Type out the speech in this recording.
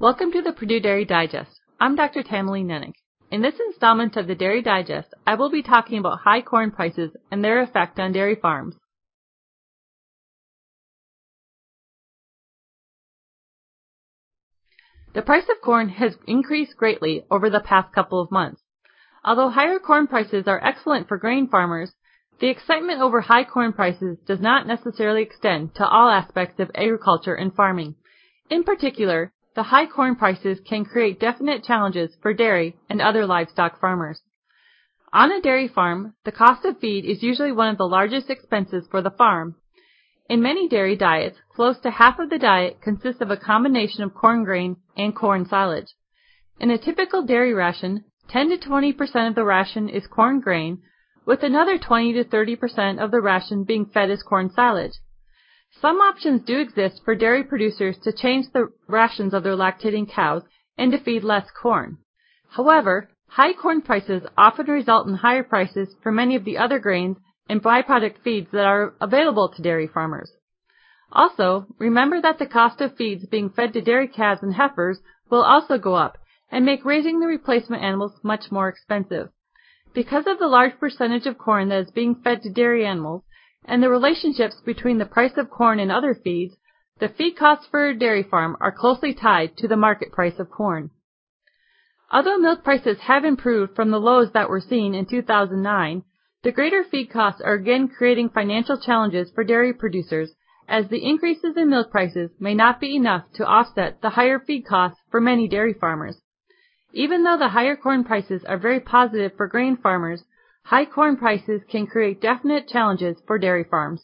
Welcome to the Purdue Dairy Digest. I'm Dr. Tamilee Nennich. In this installment of the Dairy Digest, I will be talking about high corn prices and their effect on dairy farms. The price of corn has increased greatly over the past couple of months. Although higher corn prices are excellent for grain farmers, the excitement over high corn prices does not necessarily extend to all aspects of agriculture and farming. In particular, the high corn prices can create definite challenges for dairy and other livestock farmers. On a dairy farm, the cost of feed is usually one of the largest expenses for the farm. In many dairy diets, close to half of the diet consists of a combination of corn grain and corn silage. In a typical dairy ration, 10 to 20% of the ration is corn grain, with another 20 to 30% of the ration being fed as corn silage. Some options do exist for dairy producers to change the rations of their lactating cows and to feed less corn. However, high corn prices often result in higher prices for many of the other grains and byproduct feeds that are available to dairy farmers. Also, remember that the cost of feeds being fed to dairy calves and heifers will also go up and make raising the replacement animals much more expensive. Because of the large percentage of corn that is being fed to dairy animals and the relationships between the price of corn and other feeds, the feed costs for a dairy farm are closely tied to the market price of corn. Although milk prices have improved from the lows that were seen in 2009, the greater feed costs are again creating financial challenges for dairy producers as the increases in milk prices may not be enough to offset the higher feed costs for many dairy farmers. Even though the higher corn prices are very positive for grain farmers, high corn prices can create definite challenges for dairy farms.